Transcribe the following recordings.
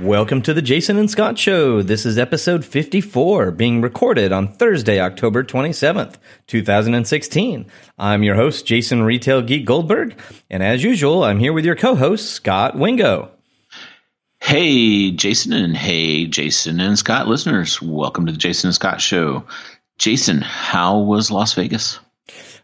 Welcome to the Jason and Scot Show. This is episode 54, being recorded on Thursday, October 27th, 2016. I'm your host, Jason Retail Geek Goldberg, and as usual, I'm here with your co host, Scot Wingo. Hey, Jason, and hey, Jason and Scot listeners. Welcome to the Jason and Scot Show. Jason, how was Las Vegas?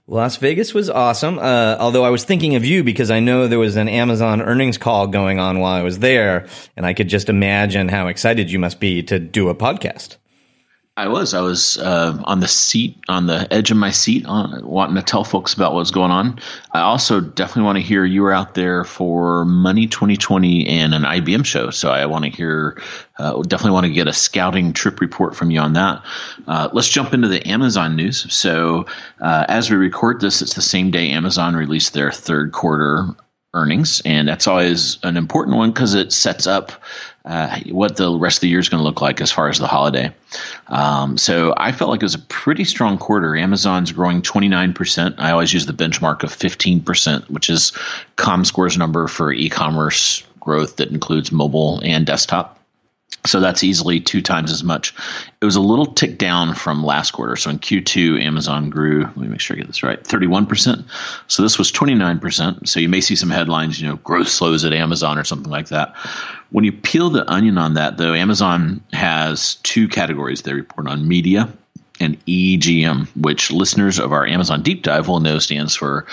Las Vegas was awesome. Uh, although I was thinking of you because I know there was an Amazon earnings call going on while I was there, and I could just imagine how excited you must be to do a podcast. I was. I was uh, on the seat, on the edge of my seat, on, wanting to tell folks about what's going on. I also definitely want to hear you were out there for Money 2020 and an IBM show. So I want to hear, uh, definitely want to get a scouting trip report from you on that. Uh, let's jump into the Amazon news. So uh, as we record this, it's the same day Amazon released their third quarter earnings, and that's always an important one because it sets up uh, what the rest of the year is going to look like as far as the holiday. Um, so I felt like it was a pretty strong quarter. Amazon's growing 29%. I always use the benchmark of 15%, which is ComScore's number for e-commerce growth that includes mobile and desktop. So that's easily two times as much. It was a little tick down from last quarter. So in Q2, Amazon grew, let me make sure I get this right, 31%. So this was 29%. So you may see some headlines, you know, growth slows at Amazon or something like that. When you peel the onion on that, though, Amazon has two categories they report on media and EGM, which listeners of our Amazon deep dive will know stands for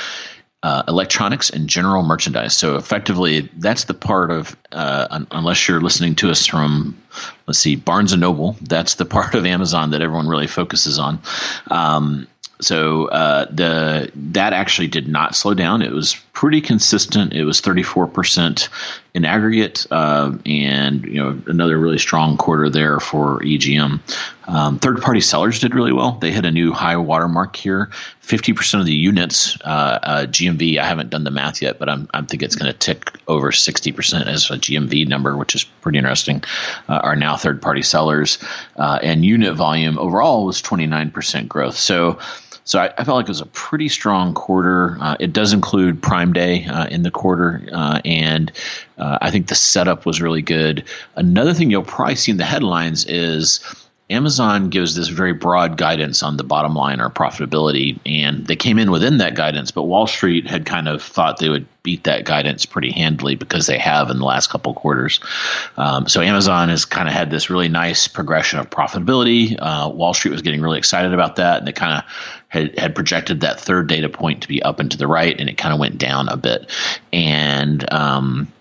uh, electronics and general merchandise. So effectively, that's the part of uh, un- unless you're listening to us from, let's see, Barnes and Noble. That's the part of Amazon that everyone really focuses on. Um, so uh, the that actually did not slow down. It was pretty consistent. It was 34 percent in aggregate, uh, and you know another really strong quarter there for EGM. Um, third party sellers did really well. They hit a new high watermark here. 50 percent of the units uh, uh GMV. I haven't done the math yet, but I'm I'm it's going to tick over 60 percent as a GMV number, which is pretty interesting. Uh, are now third party sellers, uh, and unit volume overall was 29 percent growth. So so I, I, felt like it was a pretty strong quarter. Uh, it does include Prime Day uh, in the quarter, uh, and uh, I think the setup was really good. Another thing you'll probably see in the headlines is Amazon gives this very broad guidance on the bottom line or profitability, and they came in within that guidance, but Wall Street had kind of thought they would beat that guidance pretty handily because they have in the last couple quarters. Um, so Amazon has kind of had this really nice progression of profitability. Uh, Wall Street was getting really excited about that, and they kind of had, had projected that third data point to be up and to the right, and it kind of went down a bit. And um,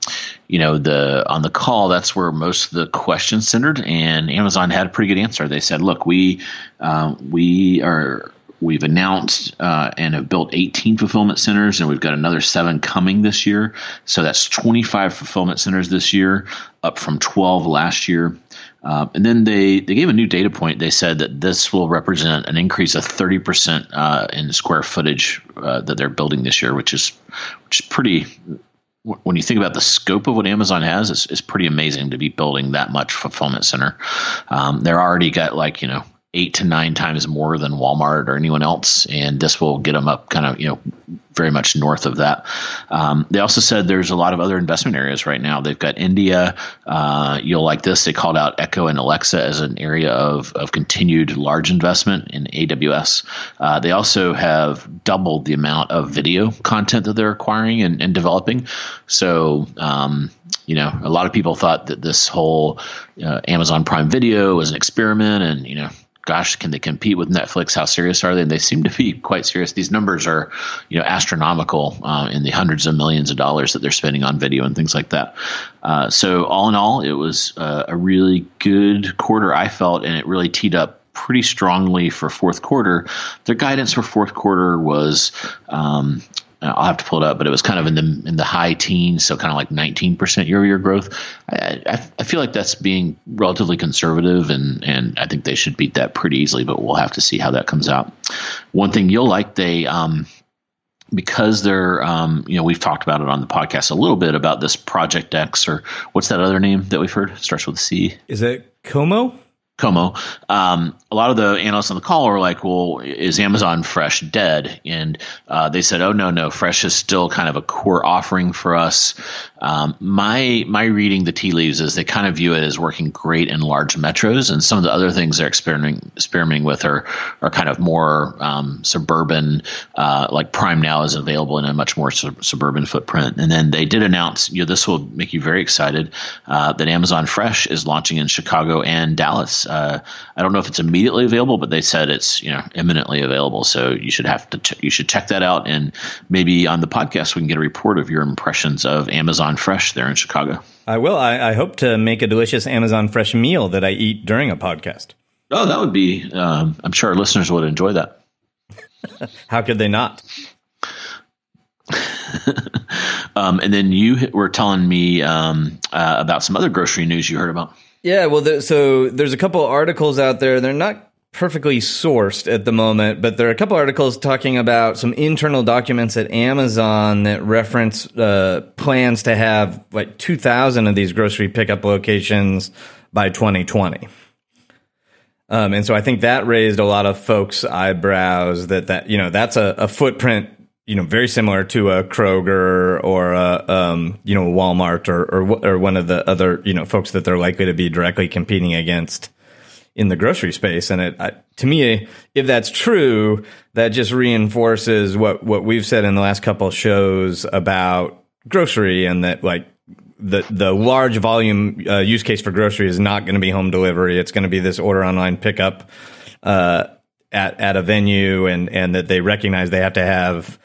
you know the on the call that's where most of the questions centered and amazon had a pretty good answer. They said look we uh, we are we've announced uh, and have built 18 fulfillment centers and we've got another seven coming this year. So that's 25 fulfillment centers this year up from 12 last year uh, and then they, they gave a new data point. They said that this will represent an increase of 30% uh, in square footage uh, that they're building this year, which is which is pretty when you think about the scope of what Amazon has, it's, it's pretty amazing to be building that much fulfillment center. Um, they're already got like you know eight to nine times more than Walmart or anyone else, and this will get them up kind of you know very much north of that. Um, they also said there's a lot of other investment areas right now. They've got India. Uh, you'll like this. They called out Echo and Alexa as an area of of continued large investment in AWS. Uh, they also have doubled the amount of video content that they're acquiring and, and developing. So. Um, you know, a lot of people thought that this whole uh, Amazon Prime Video was an experiment, and you know, gosh, can they compete with Netflix? How serious are they? And they seem to be quite serious. These numbers are, you know, astronomical uh, in the hundreds of millions of dollars that they're spending on video and things like that. Uh, so all in all, it was uh, a really good quarter, I felt, and it really teed up pretty strongly for fourth quarter. Their guidance for fourth quarter was um, I'll have to pull it up, but it was kind of in the in the high teens, so kind of like 19% year over year growth. I, I, I, feel like that's being relatively conservative, and and I think they should beat that pretty easily. But we'll have to see how that comes out. One thing you'll like, they um, because they're um, you know we've talked about it on the podcast a little bit about this Project X or what's that other name that we've heard starts with C. Is it Como? Como. Um, a lot of the analysts on the call were like, "Well, is Amazon Fresh dead?" And uh, they said, "Oh no, no, Fresh is still kind of a core offering for us." Um, my my reading the tea leaves is they kind of view it as working great in large metros, and some of the other things they're experimenting experimenting with are are kind of more um, suburban. Uh, like Prime Now is available in a much more su- suburban footprint, and then they did announce, you know, this will make you very excited uh, that Amazon Fresh is launching in Chicago and Dallas. Uh, I don't know if it's immediately available, but they said it's you know imminently available. So you should have to ch- you should check that out, and maybe on the podcast we can get a report of your impressions of Amazon Fresh there in Chicago. I will. I, I hope to make a delicious Amazon Fresh meal that I eat during a podcast. Oh, that would be. Um, I'm sure our listeners would enjoy that. How could they not? um, and then you were telling me um, uh, about some other grocery news you heard about. Yeah, well, there, so there's a couple articles out there. They're not perfectly sourced at the moment, but there are a couple articles talking about some internal documents at Amazon that reference uh, plans to have like 2,000 of these grocery pickup locations by 2020. Um, and so I think that raised a lot of folks' eyebrows that that you know that's a, a footprint you know, very similar to a Kroger or a, um, you know, Walmart or, or, or one of the other, you know, folks that they're likely to be directly competing against in the grocery space. And it, I, to me, if that's true, that just reinforces what, what we've said in the last couple shows about grocery and that like the, the large volume uh, use case for grocery is not going to be home delivery. It's going to be this order online pickup, uh, at, at a venue and, and that they recognize they have to have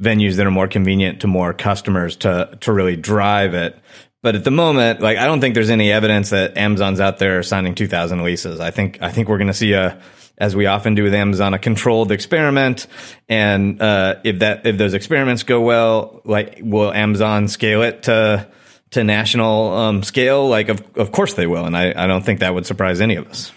venues that are more convenient to more customers to to really drive it. But at the moment, like I don't think there's any evidence that Amazon's out there signing 2,000 leases. I think I think we're going to see a, as we often do with Amazon, a controlled experiment. And uh, if that if those experiments go well, like will Amazon scale it to to national um, scale? Like of of course they will, and I I don't think that would surprise any of us.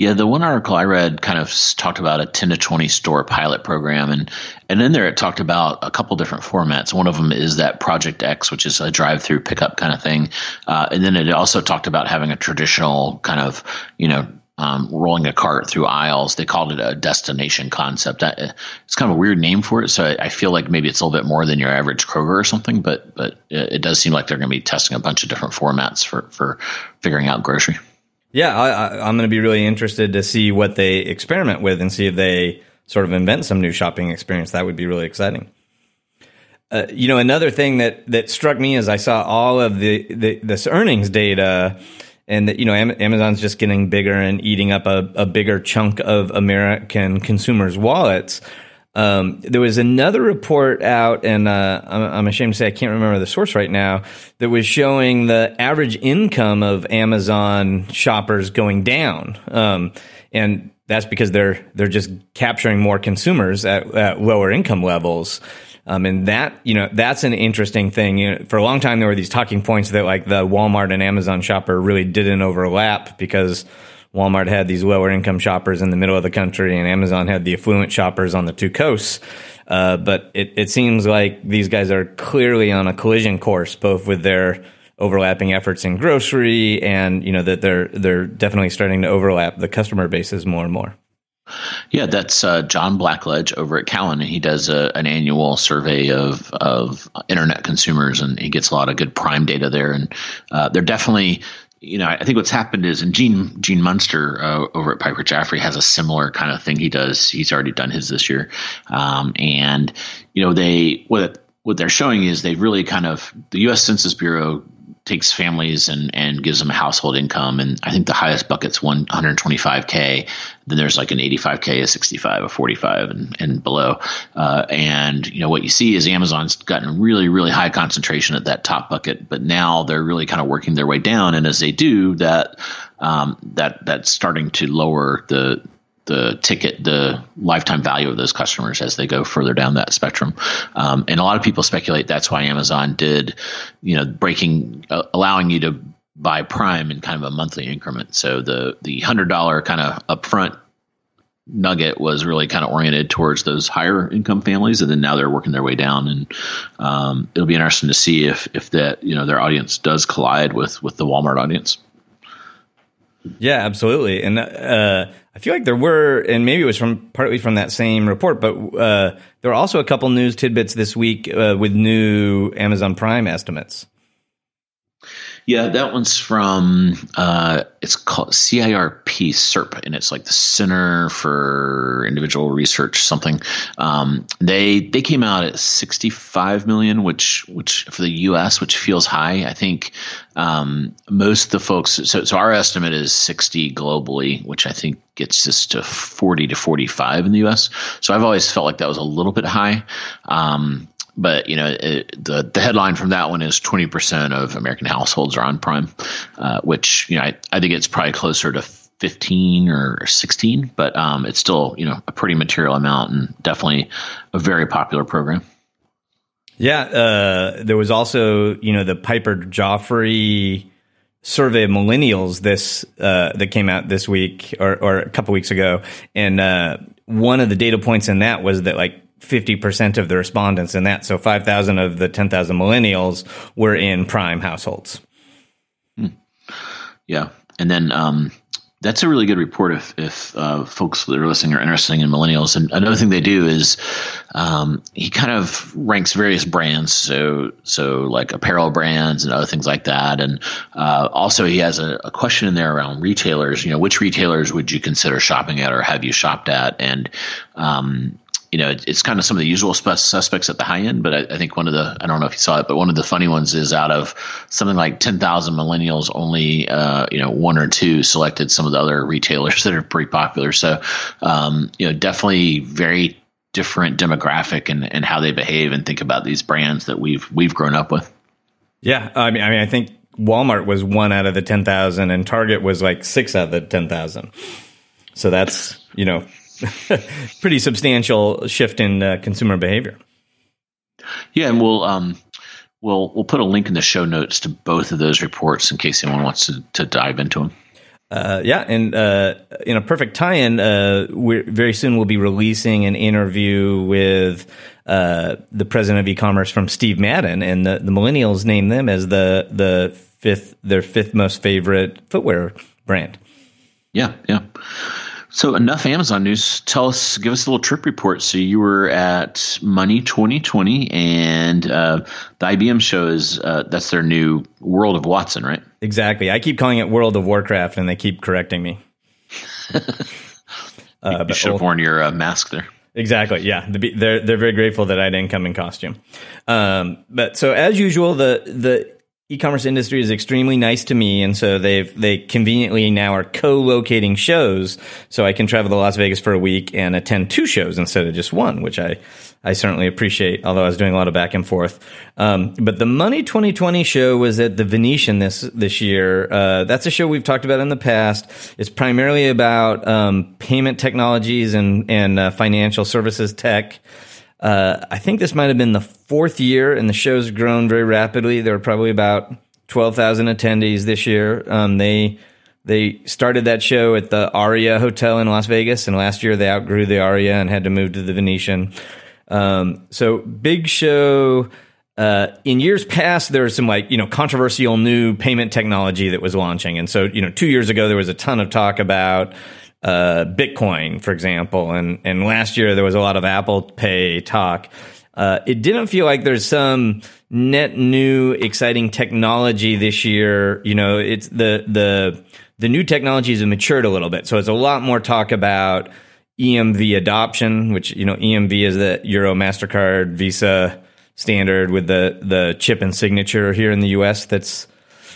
Yeah, the one article I read kind of talked about a 10 to 20 store pilot program. And, and in there it talked about a couple different formats. One of them is that Project X, which is a drive through pickup kind of thing. Uh, and then it also talked about having a traditional kind of, you know, um, rolling a cart through aisles. They called it a destination concept. It's kind of a weird name for it, so I, I, feel like maybe it's a little bit more than your average Kroger or something. But but it, does seem like they're going to be testing a bunch of different formats for for figuring out grocery. Yeah, I, am going to be really interested to see what they experiment with and see if they sort of invent some new shopping experience. That would be really exciting. Uh, you know, another thing that that struck me as I saw all of the, the this earnings data, and that you know Amazon's just getting bigger and eating up a, a bigger chunk of American consumers' wallets. Um, there was another report out, and uh, I'm, I'm, ashamed to say I can't remember the source right now, that was showing the average income of Amazon shoppers going down. Um, and that's because they're they're just capturing more consumers at, at lower income levels. Um, and that you know that's an interesting thing. You know, for a long time there were these talking points that like the Walmart and Amazon shopper really didn't overlap because Walmart had these lower income shoppers in the middle of the country, and Amazon had the affluent shoppers on the two coasts. Uh, but it, it seems like these guys are clearly on a collision course, both with their overlapping efforts in grocery, and you know that they're they're definitely starting to overlap the customer bases more and more. Yeah, that's uh, John Blackledge over at Cowen. He does a, an annual survey of of internet consumers, and he gets a lot of good Prime data there. And uh, they're definitely you know, I think what's happened is, and Gene Gene Munster uh, over at Piper Jaffray has a similar kind of thing. He does. He's already done his this year, um, and you know, they what what they're showing is they've really kind of the U.S. Census Bureau takes families and, and gives them a household income. And I think the highest bucket's 125K. Then there's like an 85K, a 65, a 45 and, and below. Uh, and, you know, what you see is Amazon's gotten really, really high concentration at that top bucket, but now they're really kind of working their way down. And as they do that, um, that, that's starting to lower the, the ticket, the lifetime value of those customers as they go further down that spectrum. Um, and a lot of people speculate that's why Amazon did, you know, breaking, uh, allowing you to buy Prime in kind of a monthly increment. So the the hundred dollar kind of upfront nugget was really kind of oriented towards those higher income families, and then now they're working their way down. And um, it'll be interesting to see if if that you know their audience does collide with with the Walmart audience. Yeah, absolutely. And uh, I feel like there were, and maybe it was from partly from that same report, but uh, there were also a couple news tidbits this week uh, with new Amazon Prime estimates. Yeah, that one's from uh, it's called CIRP SERP, and it's like the Center for Individual Research something. Um, they they came out at 65 million, which which for the U.S. which feels high. I think um, most of the folks. So so our estimate is 60 globally, which I think gets us to 40 to 45 in the U.S. So I've always felt like that was a little bit high. Um, but you know it, the the headline from that one is 20% of American households are on Prime, uh, which you know I, I think it's probably closer to 15 or 16, but um, it's still you know a pretty material amount and definitely a very popular program. Yeah, uh, there was also you know the Piper Jaffray survey of millennials this uh, that came out this week or, or a couple weeks ago, and uh, one of the data points in that was that like 50% of the respondents in that. So 5,000 of the 10,000 millennials were in prime households. Hmm. Yeah. And then um, that's a really good report if, if uh, folks that are listening are interested in millennials. And another thing they do is um, he kind of ranks various brands, so so like apparel brands and other things like that. And uh, also he has a, a, question in there around retailers. You know, which retailers would you consider shopping at or have you shopped at? And um, you know, it's kind of some of the usual suspects at the high end, but I, I, think one of the, I don't know if you saw it, but one of the funny ones is out of something like 10,000 millennials, only, uh, you know, one or two selected some of the other retailers that are pretty popular. So, um, you know, definitely very different demographic and, and how they behave and think about these brands that we've, we've grown up with. Yeah. I mean, I mean, I think Walmart was one out of the 10,000 and Target was like six out of the 10,000. So that's, you know, pretty substantial shift in uh, consumer behavior. Yeah, and we'll um, we'll we'll put a link in the show notes to both of those reports in case anyone wants to, to dive into them. Uh, yeah, and uh, in a perfect tie-in, uh, we very soon we'll be releasing an interview with uh, the president of e-commerce from Steve Madden, and the, the millennials name them as the the fifth their fifth most favorite footwear brand. Yeah, yeah. So enough Amazon news. Tell us, give us a little trip report. So you were at Money 2020, and uh, the IBM show is uh, that's their new World of Watson, right? Exactly. I keep calling it World of Warcraft, and they keep correcting me. uh, you should have worn your uh, mask there. Exactly. Yeah, they're they're very grateful that I didn't come in costume. Um, but so as usual, the the e-commerce industry is extremely nice to me and so they've they conveniently now are co-locating shows. So I can travel to Las Vegas for a week and attend two shows instead of just one which I I certainly appreciate although I was doing a lot of back and forth. Um, but the Money 2020 show was at the Venetian this this year. Uh, that's a show we've talked about in the past. It's primarily about um, payment technologies and and uh, financial services tech uh, I think this might have been the fourth year, and the show's grown very rapidly. There were probably about twelve thousand attendees this year. Um, they they started that show at the Aria Hotel in Las Vegas, and last year they outgrew the Aria and had to move to the Venetian. Um, so big show. Uh, in years past, there was some like you know controversial new payment technology that was launching, and so you know two years ago there was a ton of talk about uh, Bitcoin, for example, and and last year there was a lot of Apple Pay talk. Uh, it didn't feel like there's some net new exciting technology this year. You know, it's the the the new technologies have matured a little bit, so it's a lot more talk about EMV adoption, which you know EMV is the Euro Mastercard Visa standard with the the chip and signature here in the U.S. That's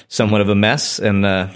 somewhat of a mess, and uh,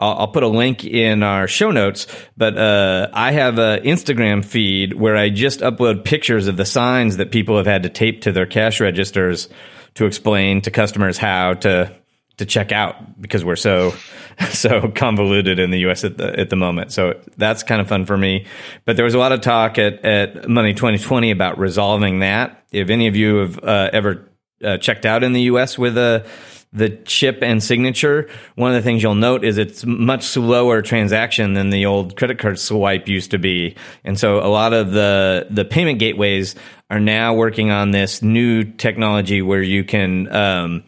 I'll, I'll, put a link in our show notes, but uh, I have an Instagram feed where I just upload pictures of the signs that people have had to tape to their cash registers to explain to customers how to to check out because we're so so convoluted in the U.S. at the at the moment. So that's kind of fun for me. But there was a lot of talk at at Money 2020 about resolving that. If any of you have uh, ever uh, checked out in the U.S. with a the chip and signature, one of the things you'll note is it's much slower transaction than the old credit card swipe used to be. And so a lot of the, the payment gateways are now working on this new technology where you can, um,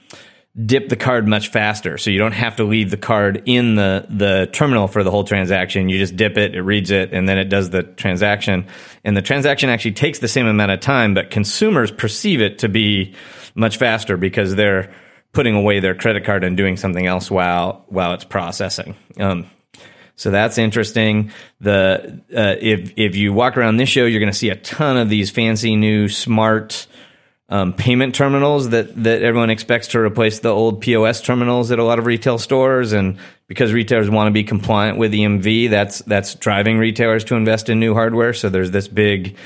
dip the card much faster. So you don't have to leave the card in the, the terminal for the whole transaction. You just dip it, it reads it, and then it does the transaction. And the transaction actually takes the same amount of time, but consumers perceive it to be much faster because they're putting away their credit card and doing something else while while it's processing. Um, so that's interesting. The uh, if if you walk around this show, you're going to see a ton of these fancy new smart um, payment terminals that that everyone expects to replace the old POS terminals at a lot of retail stores. And because retailers want to be compliant with EMV, that's that's driving retailers to invest in new hardware. So there's this big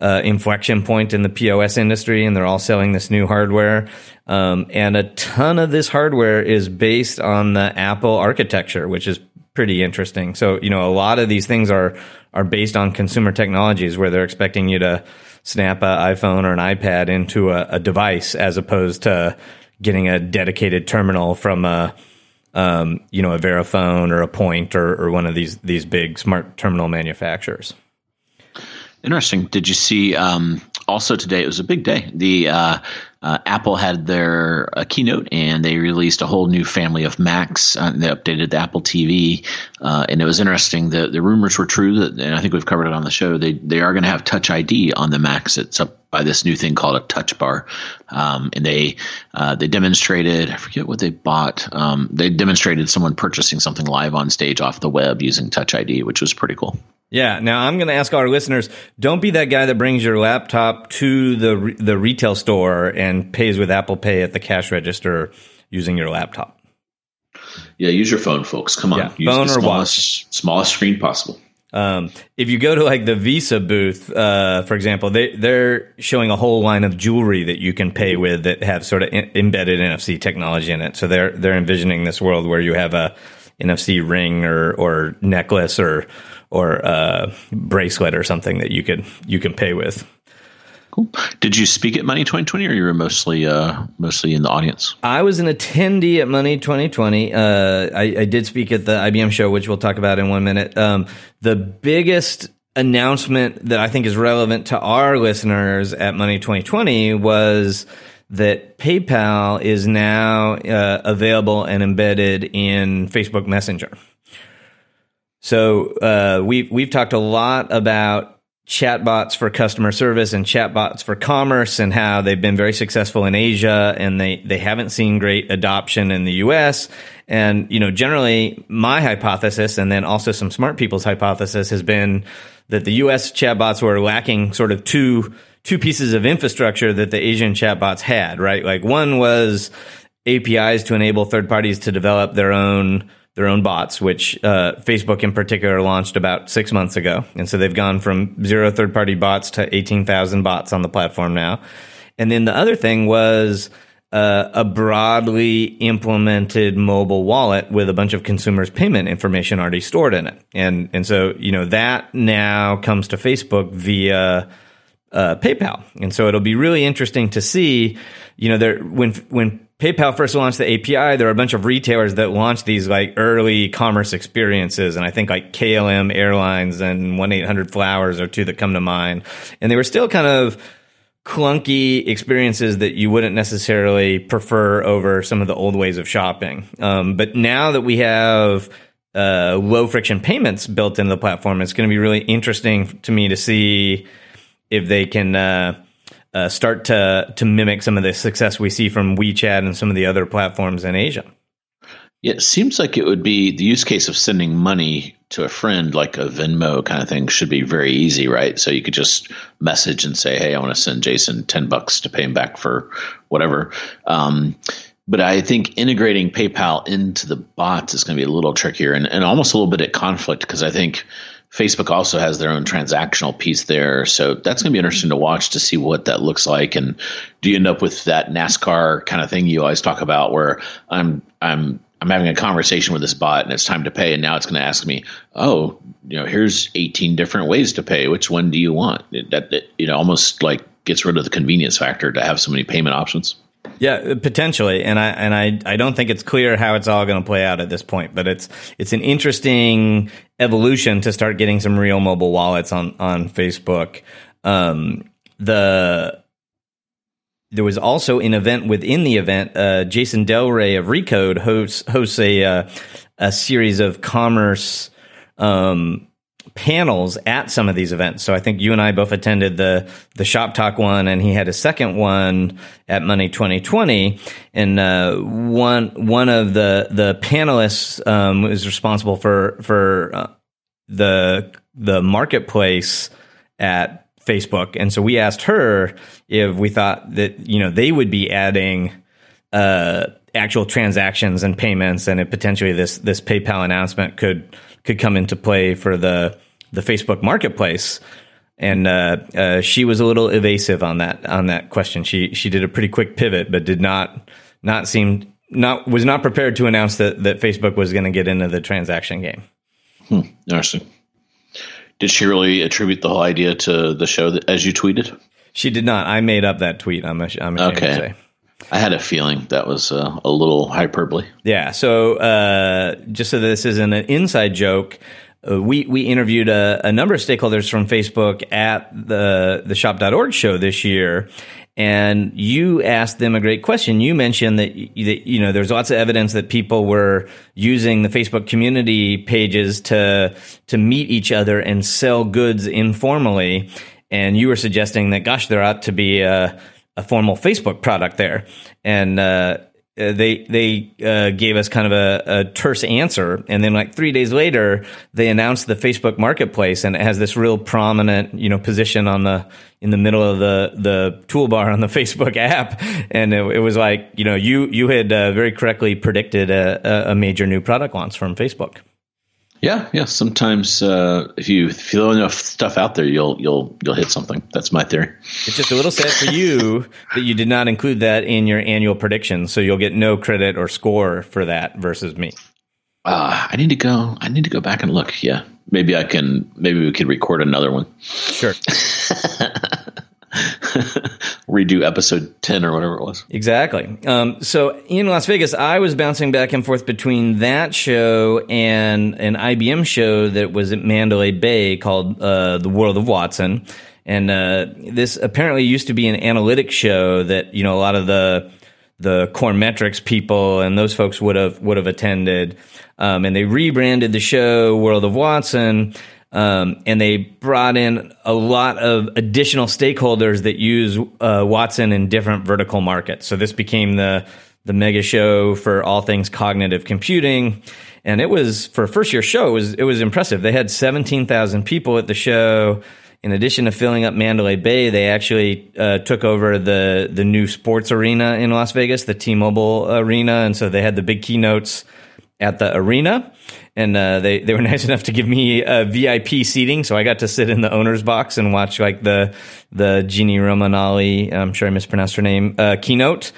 uh, inflection point in the POS industry, and they're all selling this new hardware. Um, and a ton of this hardware is based on the Apple architecture, which is pretty interesting. So, you know, a lot of these things are are based on consumer technologies where they're expecting you to snap an iPhone or an iPad into a, a device as opposed to getting a dedicated terminal from a um, you know a Verifone or a Point or, or one of these these big smart terminal manufacturers. Interesting. Did you see um, also today? It was a big day. The uh, uh, Apple had their uh, keynote and they released a whole new family of Macs. Uh, they updated the Apple TV, uh, and it was interesting. The the rumors were true, that, and I think we've covered it on the show. They they are going to have Touch ID on the Macs. It's up by this new thing called a Touch Bar, um, and they uh, they demonstrated. I forget what they bought. Um, they demonstrated someone purchasing something live on stage off the web using Touch ID, which was pretty cool. Yeah. Now I'm going to ask our listeners: Don't be that guy that brings your laptop to the re- the retail store and pays with Apple Pay at the cash register using your laptop. Yeah, use your phone, folks. Come on, Yeah, use phone the or smallest, smallest screen possible. Um, if you go to like the Visa booth, uh, for example, they they're showing a whole line of jewelry that you can pay with that have sort of in- embedded NFC technology in it. So they're they're envisioning this world where you have a NFC ring or or necklace or or uh, bracelet or something that you could you can pay with. Cool. Did you speak at Money 2020, or you were mostly uh, mostly in the audience? I was an attendee at Money 2020. Uh, I, I, did speak at the IBM show, which we'll talk about in one minute. Um, the biggest announcement that I think is relevant to our listeners at Money 2020 was that PayPal is now uh, available and embedded in Facebook Messenger. So uh, we've we've talked a lot about chatbots for customer service and chatbots for commerce and how they've been very successful in Asia and they they haven't seen great adoption in the US and you know generally my hypothesis and then also some smart people's hypothesis has been that the US chatbots were lacking sort of two two pieces of infrastructure that the Asian chatbots had right? Like one was APIs to enable third parties to develop their own their own bots, which uh, Facebook in particular launched about six months ago. And so they've gone from zero third party bots to 18,000 bots on the platform now. And then the other thing was uh, a broadly implemented mobile wallet with a bunch of consumers' payment information already stored in it. And, and so, you know, that now comes to Facebook via uh, PayPal. And so it'll be really interesting to see, you know, there, when, when PayPal first launched the API, there were a bunch of retailers that launched these like early commerce experiences. And I think like KLM Airlines and 1 800 Flowers are two that come to mind. And they were still kind of clunky experiences that you wouldn't necessarily prefer over some of the old ways of shopping. Um, but now that we have uh, low friction payments built into the platform, it's going to be really interesting to me to see if they can. Uh, uh, start to to mimic some of the success we see from WeChat and some of the other platforms in Asia. Yeah, it seems like it would be the use case of sending money to a friend, like a Venmo kind of thing, should be very easy, right? So you could just message and say, "Hey, I want to send Jason ten bucks to pay him back for whatever." Um, but I think integrating PayPal into the bots is going to be a little trickier and, and almost a little bit at conflict because I think Facebook also has their own transactional piece there. So that's going to be interesting to watch to see what that looks like. And do you end up with that NASCAR kind of thing you always talk about where I'm, I'm I'm having a conversation with this bot and it's time to pay, and now it's going to ask me, "Oh, you know, here's 18 different ways to pay. Which one do you want?" That it, almost like gets rid of the convenience factor to have so many payment options. Yeah, potentially, and I and I I don't think it's clear how it's all going to play out at this point, but it's it's an interesting evolution to start getting some real mobile wallets on on Facebook. Um, the there was also an event within the event. Uh, Jason Del Rey of Recode hosts hosts a uh, a series of commerce um, panels at some of these events. So I think you and I both attended the the Shoptalk one, and he had a second one at Money 2020. And uh, one one of the the panelists um, was responsible for for uh, the the marketplace at Facebook, and so we asked her if we thought that you know they would be adding uh, actual transactions and payments, and if potentially this this PayPal announcement could could come into play for the the Facebook Marketplace. And uh, uh, she was a little evasive on that on that question. She she did a pretty quick pivot, but did not not seem not was not prepared to announce that that Facebook was going to get into the transaction game. Hmm, interesting. Did she really attribute the whole idea to the show that, as you tweeted? She did not. I made up that tweet. I'm, I'm okay. to say. I had a feeling that was uh, a little hyperbole. Yeah. So uh, just so this isn't an inside joke, uh, we we interviewed a, a, number of stakeholders from Facebook at the the shop.org show this year, and you asked them a great question. You mentioned that, that you know there's lots of evidence that people were using the Facebook community pages to to meet each other and sell goods informally, and you were suggesting that gosh, there ought to be a a formal Facebook product there, and uh, uh, they they uh, gave us kind of a, a, terse answer, and then like three days later, they announced the Facebook Marketplace, and it has this real prominent you know position on the in the middle of the the toolbar on the Facebook app, and it, it was like you know you you had uh, very correctly predicted a, a major new product launch from Facebook. Yeah, yeah. Sometimes uh, if you throw enough stuff out there, you'll you'll you'll hit something. That's my theory. It's just a little sad for you that you did not include that in your annual prediction, so you'll get no credit or score for that versus me. Uh, I need to go. I need to go back and look. Yeah, maybe I can. Maybe we could record another one. Sure. redo episode 10 or whatever it was. Exactly. Um, so in Las Vegas, I was bouncing back and forth between that show and an IBM show that was at Mandalay Bay called uh, The World of Watson. And uh, this apparently used to be an analytics show that, you know, a lot of the the core metrics people and those folks would have would have attended. Um, and they rebranded the show World of Watson um, and they brought in a lot of additional stakeholders that use uh, Watson in different vertical markets. So this became the the mega show for all things cognitive computing, and it was for a first year show. It was it was impressive. They had seventeen thousand people at the show. In addition to filling up Mandalay Bay, they actually uh, took over the the new sports arena in Las Vegas, the T-Mobile Arena, and so they had the big keynotes at the arena and uh, they they were nice enough to give me a VIP seating, so I got to sit in the owner's box and watch like the the Ginni Romanelli, I'm sure I mispronounced her name, uh, keynote,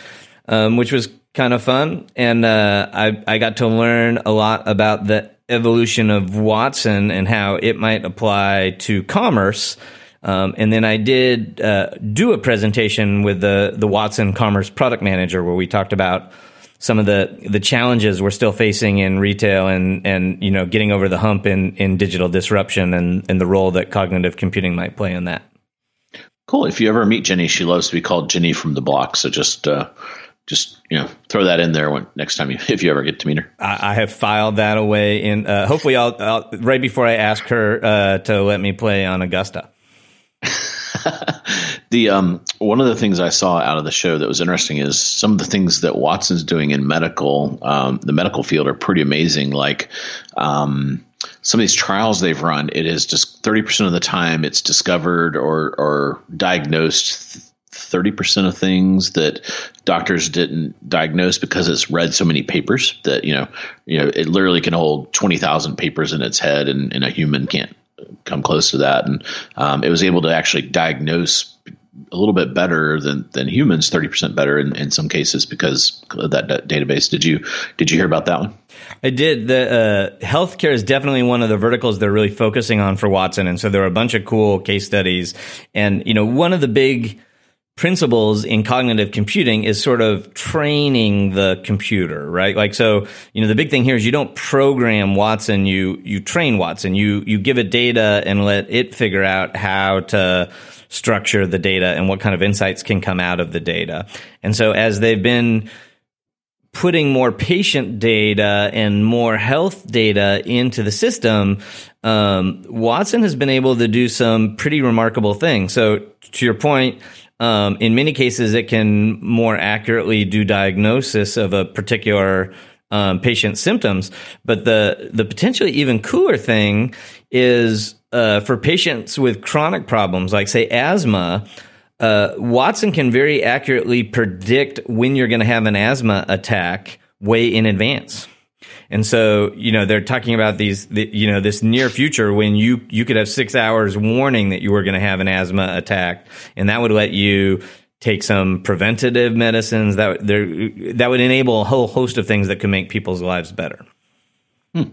um, which was kind of fun, and uh, I I got to learn a lot about the evolution of Watson and how it might apply to commerce. Um, and then I did uh, do a presentation with the the Watson Commerce Product Manager where we talked about some of the the challenges we're still facing in retail and and you know getting over the hump in in digital disruption and and the role that cognitive computing might play in that. Cool. If you ever meet Jenny, she loves to be called Jenny from the block. So just uh, just you know throw that in there when next time you if you ever get to meet her. I, I have filed that away in. Uh, hopefully, I'll, I'll, right before I ask her uh, to let me play on Augusta. the um, one of the things I saw out of the show that was interesting is some of the things that Watson's doing in medical, um, the medical field, are pretty amazing. Like um, some of these trials they've run, it is just thirty percent of the time it's discovered or or diagnosed. 30% of things that doctors didn't diagnose because it's read so many papers that you know you know it literally can hold 20,000 papers in its head and, and a human can't come close to that. And um, it was able to actually diagnose a little bit better than than humans, thirty percent better in, in some cases because of that d- database. Did you did you hear about that one? I did. The uh, healthcare is definitely one of the verticals they're really focusing on for Watson, and so there are a bunch of cool case studies. And you know, one of the big principles in cognitive computing is sort of training the computer, right? Like so, you know, the big thing here is you don't program Watson, you you train Watson. You you give it data and let it figure out how to structure the data and what kind of insights can come out of the data. And so as they've been putting more patient data and more health data into the system, um, Watson has been able to do some pretty remarkable things. So to your point, um, in many cases, it can more accurately do diagnosis of a particular um, symptoms. But the the potentially even cooler thing is uh, for patients with chronic problems, like say asthma. Uh, Watson can very accurately predict when you're going to have an asthma attack way in advance. And so, you know, they're talking about these, the, you know, this near future when you, you could have six hours warning that you were going to have an asthma attack. And that would let you take some preventative medicines that that would enable a whole host of things that could make people's lives better. Hmm.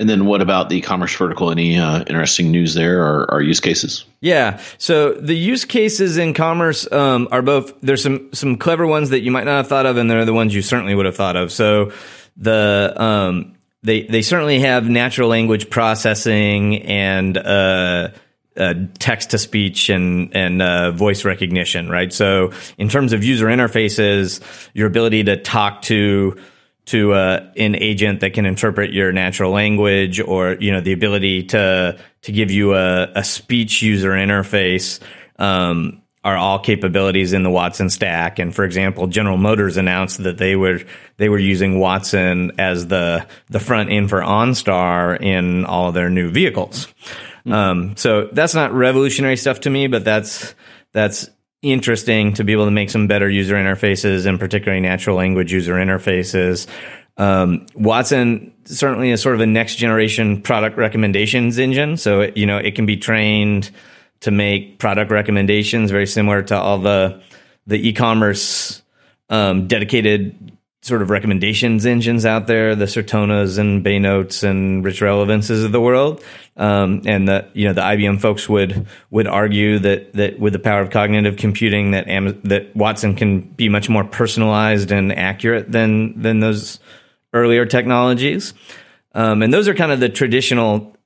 And then what about the e-commerce vertical? Any uh, interesting news there or, or, use cases? Yeah. So the use cases in commerce um, are both, there's some, some clever ones that you might not have thought of, and they're the ones you certainly would have thought of. So the um, they they certainly have natural language processing and uh, uh, text to speech and and uh, voice recognition, right? So in terms of user interfaces, your ability to talk to to uh, an agent that can interpret your natural language, or you know the ability to to give you a, a speech user interface. Um, are all capabilities in the Watson stack. And for example, General Motors announced that they were they were using Watson as the the front end for OnStar in all of their new vehicles. Mm-hmm. Um, so that's not revolutionary stuff to me, but that's that's interesting to be able to make some better user interfaces and particularly natural language user interfaces. Um, Watson certainly is sort of a next generation product recommendations engine. So, it, you know, it can be trained to make product recommendations, very similar to all the the e-commerce um, dedicated sort of recommendations engines out there, the Certonas and Baynotes and Rich Relevances of the world. Um, and the you know the IBM folks would would argue that that with the power of cognitive computing that Am- that Watson can be much more personalized and accurate than than those earlier technologies. Um, and those are kind of the traditional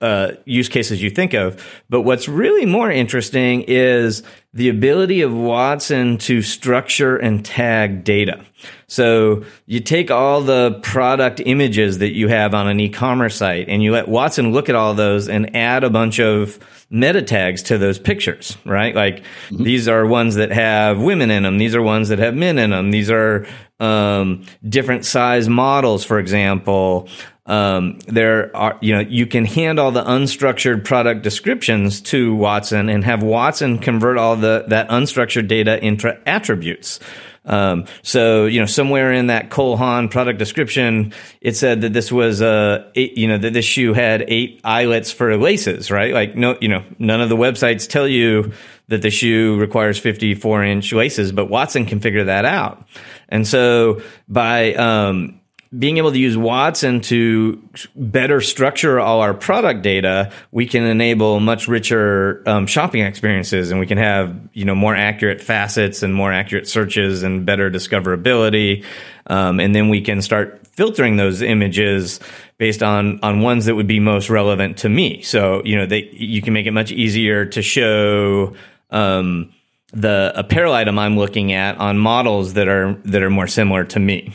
uh, use cases you think of. But what's really more interesting is the ability of Watson to structure and tag data. So you take all the product images that you have on an e-commerce site and you let Watson look at all those and add a bunch of meta tags to those pictures, right? Like mm-hmm. these are ones that have women in them. These are ones that have men in them. These are um, different size models, for example. Um, there are, you know, you can hand all the unstructured product descriptions to Watson and have Watson convert all the that unstructured data into attributes. Um, so you know, somewhere in that Cole Haan product description, it said that this was a, eight, you know, that this shoe had eight eyelets for laces, right? Like no, you know, none of the websites tell you that the shoe requires 54 inch laces, but Watson can figure that out. And so by, um, being able to use Watson to better structure all our product data, we can enable much richer um, shopping experiences, and we can have you know more accurate facets and more accurate searches and better discoverability. Um, and then we can start filtering those images based on on ones that would be most relevant to me. So you know they you can make it much easier to show. Um, the apparel item I'm looking at on models that are that are more similar to me.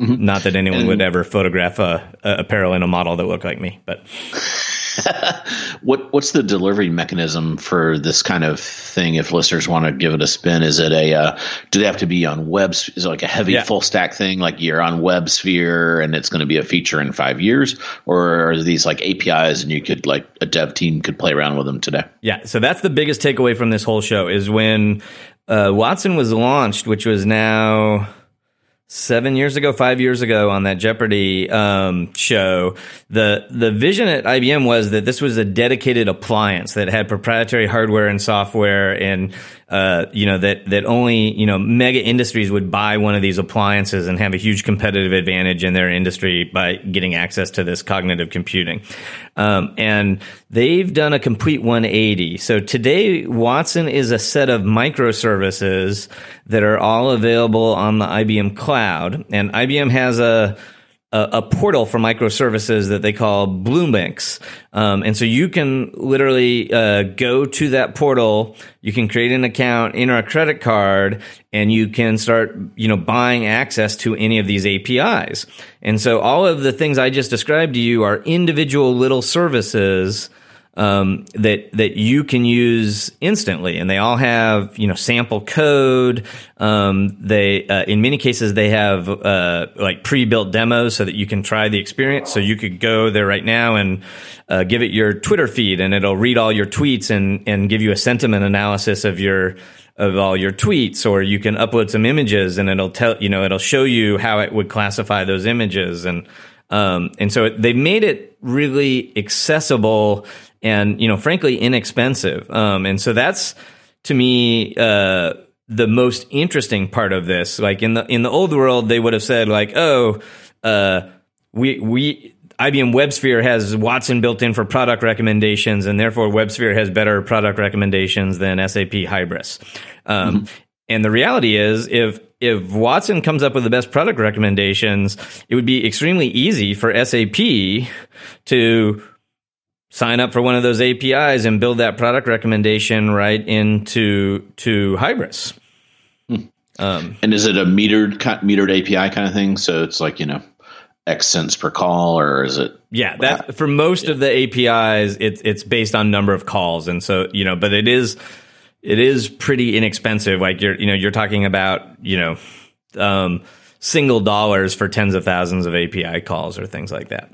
Mm-hmm. Not that anyone and, would ever photograph a, a, apparel in a model that looked like me, but what what's the delivery mechanism for this kind of thing? If listeners want to give it a spin, is it a uh, do they have to be on web? Is it like a heavy yeah. full stack thing, like you're on WebSphere and it's going to be a feature in five years, or are these like APIs and you could like a dev team could play around with them today? Yeah, so that's the biggest takeaway from this whole show is when uh, Watson was launched, which was now seven years ago, five years ago on that Jeopardy um, show, the the vision at IBM was that this was a dedicated appliance that had proprietary hardware and software, and uh, you know that that only you know mega industries would buy one of these appliances and have a huge competitive advantage in their industry by getting access to this cognitive computing. Um, and they've done a complete 180. So today, Watson is a set of microservices that are all available on the IBM cloud. And IBM has a a, a, portal for microservices that they call Bluemix. Um, and so you can literally uh, go to that portal. You can create an account, enter a credit card, and you can start, you know, buying access to any of these APIs. And so all of the things I just described to you are individual little services um, that that you can use instantly, and they all have you know sample code. Um, they uh, in many cases they have uh, like pre-built demos so that you can try the experience. So you could go there right now and uh, give it your Twitter feed, and it'll read all your tweets and and give you a sentiment analysis of your of all your tweets or you can upload some images and it'll tell you know it'll show you how it would classify those images and um, and so they made it really accessible and you know frankly inexpensive um, and so that's to me uh, the most interesting part of this like in the in the old world they would have said like oh uh, we we IBM WebSphere has Watson built in for product recommendations, and therefore WebSphere has better product recommendations than SAP Hybris. Um, mm-hmm. And the reality is, if if Watson comes up with the best product recommendations, it would be extremely easy for SAP to sign up for one of those APIs and build that product recommendation right into to Hybris. Hmm. Um, and is it a metered metered API kind of thing? So it's like you know X cents per call, or is it? Yeah, that for most yeah. of the APIs, it's it's based on number of calls, and so you know, but it is it is pretty inexpensive. Like you're you know you're talking about you know um, single dollars for tens of thousands of API calls or things like that.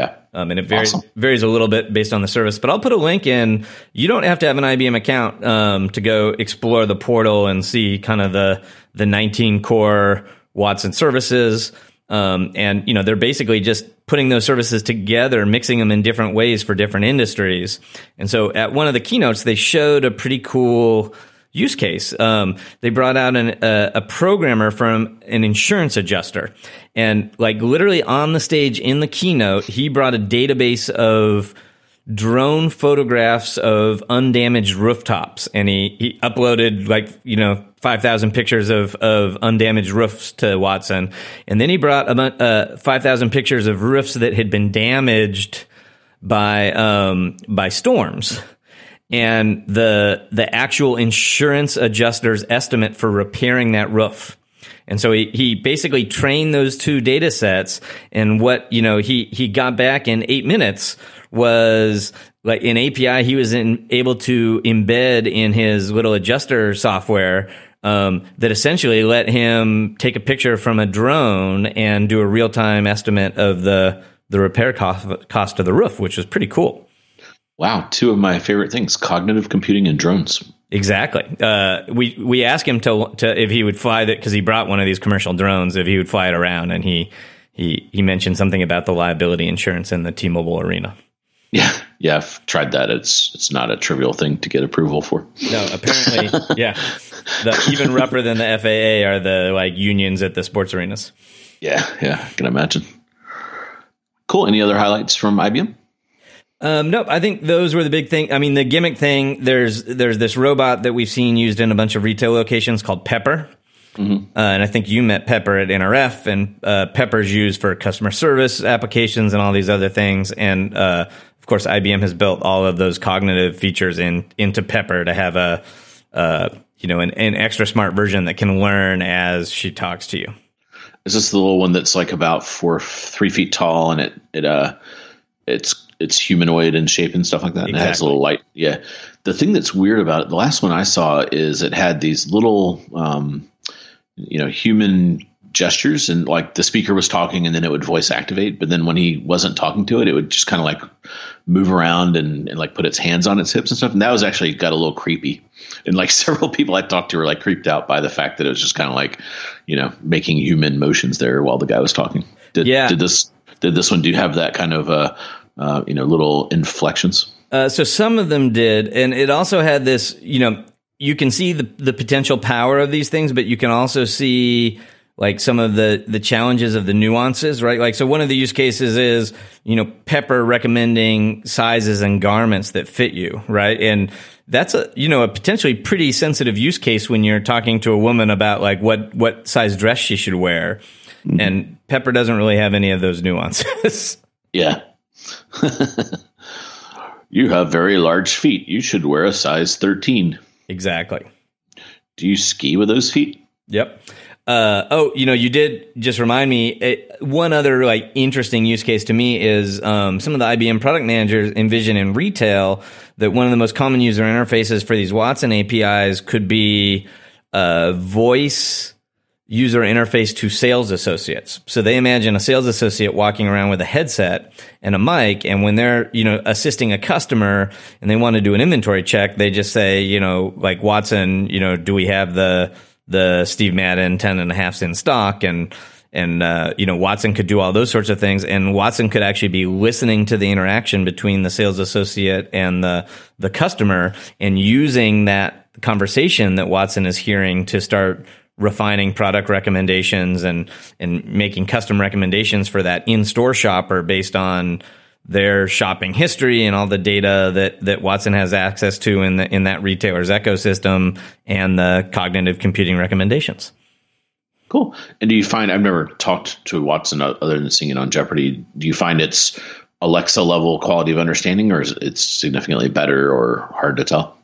Yeah. Um, and it varies awesome. varies a little bit based on the service, but I'll put a link in. You don't have to have an IBM account um, to go explore the portal and see kind of the the 19 core Watson services. Um, and you know they're basically just putting those services together, mixing them in different ways for different industries. And so at one of the keynotes, they showed a pretty cool use case. Um, they brought out an, a, a programmer from an insurance adjuster, and like literally on the stage in the keynote, he brought a database of drone photographs of undamaged rooftops, and he he uploaded like you know 5,000 pictures of, of undamaged roofs to Watson. And then he brought uh, 5,000 pictures of roofs that had been damaged by, um, by storms and the the actual insurance adjuster's estimate for repairing that roof. And so he, he basically trained those two data sets and what, you know, he, he got back in eight minutes was like in API, he was in, able to embed in his little adjuster software um, that essentially let him take a picture from a drone and do a real time estimate of the the repair cost, cost of the roof, which was pretty cool. Wow, two of my favorite things: cognitive computing and drones. Exactly. Uh, we we asked him to, to if he would fly that because he brought one of these commercial drones. If he would fly it around, and he he he mentioned something about the liability insurance in the T-Mobile arena. Yeah, yeah, I've tried that. It's it's not a trivial thing to get approval for. No, apparently, yeah. The, even rougher than the FAA are the like unions at the sports arenas. Yeah, yeah, I can imagine. Cool. Any other highlights from IBM? Um, nope. I think those were the big thing. I mean, the gimmick thing. There's there's this robot that we've seen used in a bunch of retail locations called Pepper, mm-hmm. uh, and I think you met Pepper at NRF, and uh, Pepper's used for customer service applications and all these other things. And uh, of course, IBM has built all of those cognitive features in into Pepper to have a uh, you know an, an extra smart version that can learn as she talks to you. Is this the little one that's like about four three feet tall and it it uh it's it's humanoid in shape and stuff like that. Exactly. And it has a little light. Yeah. The thing that's weird about it, the last one I saw is it had these little, um, you know, human gestures and like the speaker was talking and then it would voice activate. But then when he wasn't talking to it, it would just kind of like move around and, and like put its hands on its hips and stuff. And that was actually got a little creepy. And like several people I talked to were like creeped out by the fact that it was just kind of like, you know, making human motions there while the guy was talking. Did, Yeah. Did this did this one do have that kind of uh, uh you know little inflections? Uh, so some of them did, and it also had this. You know, you can see the the potential power of these things, but you can also see like some of the the challenges of the nuances, right? Like, so one of the use cases is you know Pepper recommending sizes and garments that fit you, right? And that's a you know a potentially pretty sensitive use case when you're talking to a woman about like what what size dress she should wear, and Pepper doesn't really have any of those nuances. Yeah. you have very large feet. You should wear a size 13. exactly. Do you ski with those feet? Yep. Uh, oh, you know, you did just remind me. It, one other like interesting use case to me is um, some of the IBM product managers envision in retail that one of the most common user interfaces for these Watson APIs could be uh, voice user interface to sales associates. So they imagine a sales associate walking around with a headset and a mic, and when they're you know assisting a customer and they want to do an inventory check, they just say you know like Watson, you know, do we have the the Steve Madden ten and a halfs in stock and and uh, you know Watson could do all those sorts of things, and Watson could actually be listening to the interaction between the sales associate and the the customer, and using that conversation that Watson is hearing to start refining product recommendations and and making custom recommendations for that in store shopper based on their shopping history and all the data that that Watson has access to in the in that retailer's ecosystem and the cognitive computing recommendations. Cool. And do you find I've never talked to Watson other than seeing it on Jeopardy? Do you find it's Alexa level quality of understanding, or is it significantly better, or hard to tell?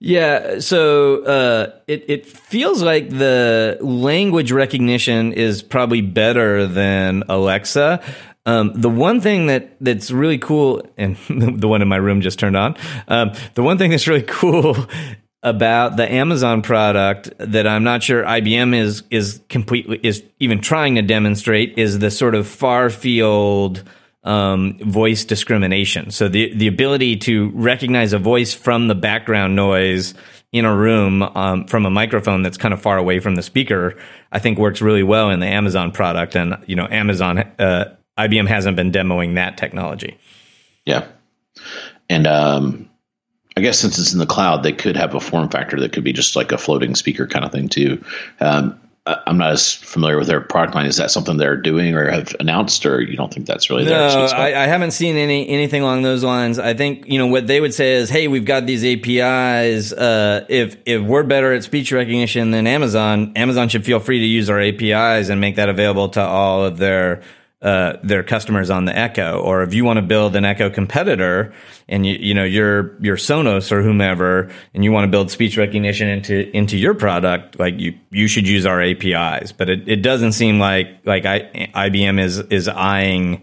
Yeah, so uh, it it feels like the language recognition is probably better than Alexa. Um, the one thing that that's really cool, and the one in my room just turned on. Um, the one thing that's really cool about the Amazon product that I'm not sure IBM is is completely is even trying to demonstrate is the sort of far field um, voice discrimination. So the the ability to recognize a voice from the background noise in a room um, from a microphone that's kind of far away from the speaker, I think works really well in the Amazon product. And you know, Amazon uh, IBM hasn't been demoing that technology. Yeah. And um, I guess since it's in the cloud, they could have a form factor that could be just like a floating speaker kind of thing too. Um, I'm not as familiar with their product line. Is that something they're doing or have announced, or you don't think that's really No, spot? I, I haven't seen any anything along those lines. I think you know what they would say is, "Hey, we've got these APIs. Uh, if if we're better at speech recognition than Amazon, Amazon should feel free to use our APIs and make that available to all of their uh, their customers on the Echo. Or if you want to build an Echo competitor, and you you know you're you're Sonos or whomever, and you want to build speech recognition into into your product, like you you should use our APIs. But it, it doesn't seem like like I, IBM is is eyeing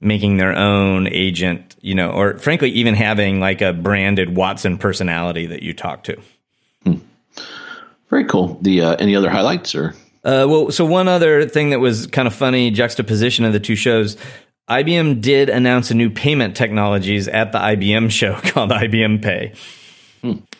making their own agent, you know, or frankly, even having like a branded Watson personality that you talk to. Very cool. The uh, any other highlights or Uh, well, so one other thing that was kind of funny juxtaposition of the two shows. IBM did announce a new payment technologies at the IBM show called IBM Pay.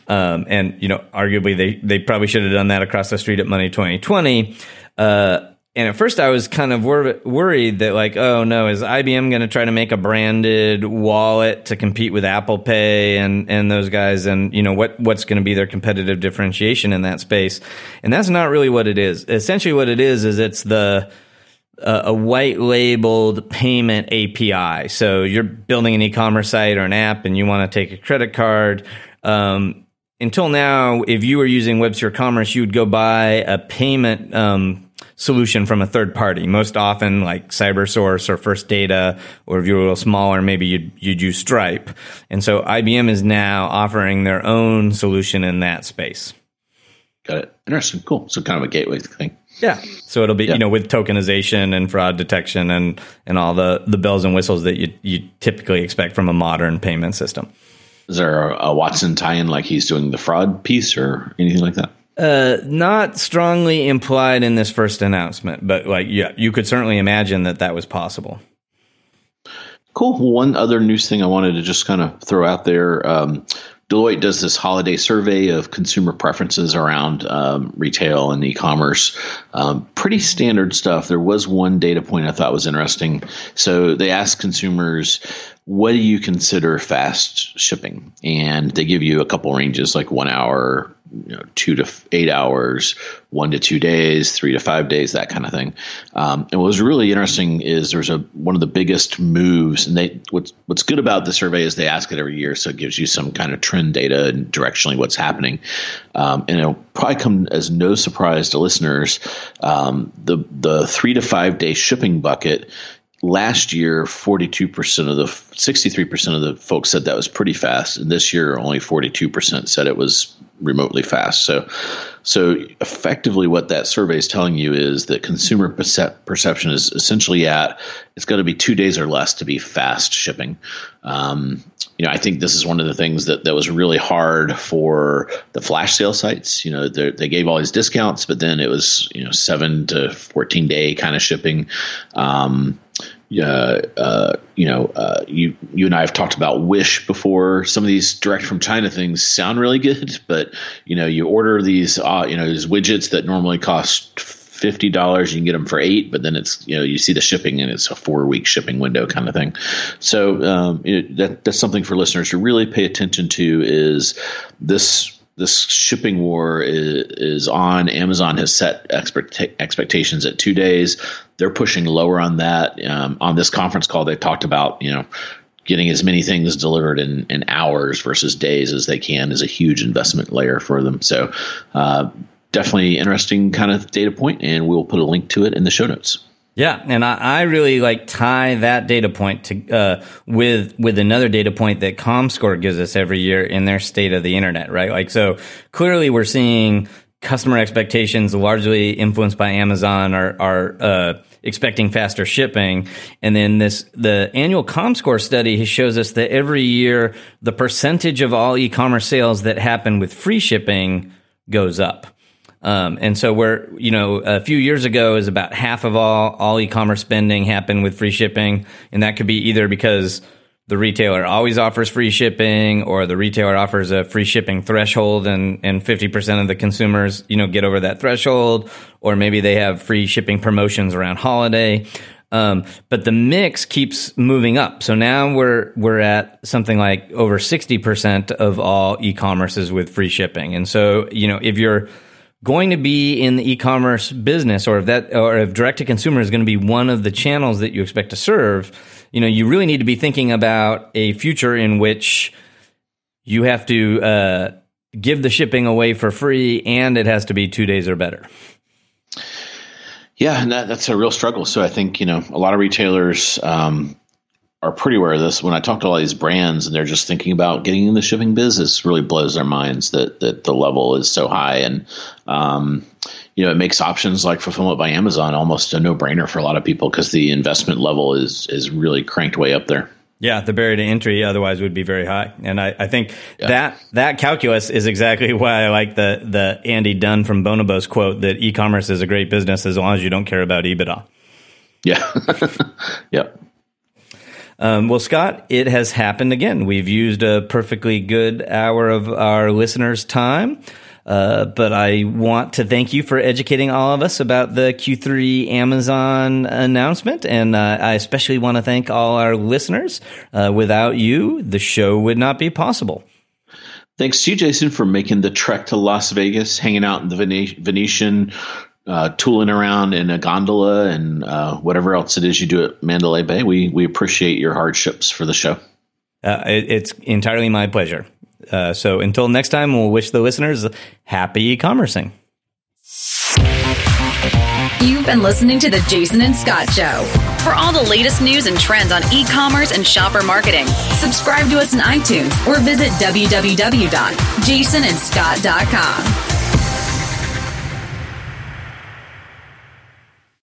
Um, and you know, arguably they they probably should have done that across the street at Money 2020. Uh, and at first, I was kind of wor- worried that like, oh no, is IBM going to try to make a branded wallet to compete with Apple Pay and and those guys? And you know what what's going to be their competitive differentiation in that space? And that's not really what it is. Essentially, what it is is it's the uh, a white labeled payment API. So you're building an e-commerce site or an app, and you want to take a credit card. Um, until now, if you were using WebSphere Commerce, you would go buy a payment um, solution from a third party. Most often, like CyberSource or First Data, or if you're a little smaller, maybe you'd, you'd use Stripe. And so IBM is now offering their own solution in that space. got it? Interesting. Cool. So kind of a gateway thing. Yeah. So it'll be, Yeah. you know, with tokenization and fraud detection and, and all the, the bells and whistles that you, you typically expect from a modern payment system. Is there a, a Watson tie-in like he's doing the fraud piece or anything like that? Uh, not strongly implied in this first announcement, but like, yeah, you could certainly imagine that that was possible. Cool. One other news thing I wanted to just kind of throw out there. Um, Deloitte does this holiday survey of consumer preferences around um, retail and e-commerce. Um, pretty standard stuff. There was one data point I thought was interesting. So they asked consumers, "What do you consider fast shipping?" And they give you a couple ranges, like one hour, you know, two to eight hours, one to two days, three to five days, that kind of thing. Um, and what was really interesting is there's a one of the biggest moves, and they what's what's good about the survey is they ask it every year, so it gives you some kind of trend data and directionally what's happening. Um, and it'll probably come as no surprise to listeners. Um, the the three to five day shipping bucket last year 42% of the 63% of the folks said that was pretty fast. And this year only 42% said it was remotely fast. So so effectively what that survey is telling you is that consumer percep- perception is essentially at it's going to be two days or less to be fast shipping. Um, you know i think this is one of the things that, that was really hard for the flash sale sites. You know they gave all these discounts but then it was you know 7 to 14 day kind of shipping. Um, uh, uh, you know, uh, you you and I have talked about Wish before. Some of these direct from China things sound really good, but you know, you order these, uh, you know, these widgets that normally cost fifty dollars, you can get them for eight, but then it's you know you see the shipping and it's a four week shipping window kind of thing. So um, it, that that's something for listeners to really pay attention to. Is this this shipping war is, is, on. Amazon has set expect, expectations at two days. They're pushing lower on that. Um, on this conference call, they talked about you know getting as many things delivered in, in hours versus days as they can is a huge investment layer for them. So uh, definitely interesting kind of data point, and we'll put a link to it in the show notes. Yeah, and I, I, really like tie that data point to uh, with with another data point that ComScore gives us every year in their state of the internet, right? Like, so clearly we're seeing customer expectations largely influenced by Amazon are are uh, expecting faster shipping, and then this the annual ComScore study shows us that every year the percentage of all e-commerce sales that happen with free shipping goes up. Um, and so we're, you know, a few years ago is about half of all, all e-commerce spending happened with free shipping. And that could be either because the retailer always offers free shipping or the retailer offers a free shipping threshold and, and 50% of the consumers, you know, get over that threshold, or maybe they have free shipping promotions around holiday. Um, but the mix keeps moving up. So now we're we're at something like over sixty percent of all e-commerce is with free shipping. And so you know if you're going to be in the e-commerce business or if that or if direct to consumer is going to be one of the channels that you expect to serve you know you really need to be thinking about a future in which you have to uh, give the shipping away for free and it has to be two days or better. Yeah and that, that's a real struggle. So i think you know a lot of retailers um, are pretty aware of this. When I talk to all these brands and they're just thinking about getting in the shipping business, really blows their minds that that the level is so high. And um, you know, it makes options like fulfillment by Amazon almost a no brainer for a lot of people because the investment level is is really cranked way up there. Yeah, the barrier to entry otherwise would be very high, and I, I think yeah. that that calculus is exactly why I like the the Andy Dunn from Bonobos quote that e-commerce is a great business as long as you don't care about EBITDA. Yeah, yep. Um, well, Scot, it has happened again. We've used a perfectly good hour of our listeners' time. Uh, but I want to thank you for educating all of us about the Q3 Amazon announcement. And uh, I especially want to thank all our listeners. Uh, without you, the show would not be possible. Thanks to you, Jason, for making the trek to Las Vegas, hanging out in the Venetian, uh, tooling around in a gondola and uh, whatever else it is you do at Mandalay Bay. We we appreciate your hardships for the show. Uh, it, it's entirely my pleasure. Uh, so until next time, we'll wish the listeners happy e-commercing. You've been listening to the Jason and Scot Show. For all the latest news and trends on e-commerce and shopper marketing, subscribe to us in iTunes or visit www.jasonandscot.com.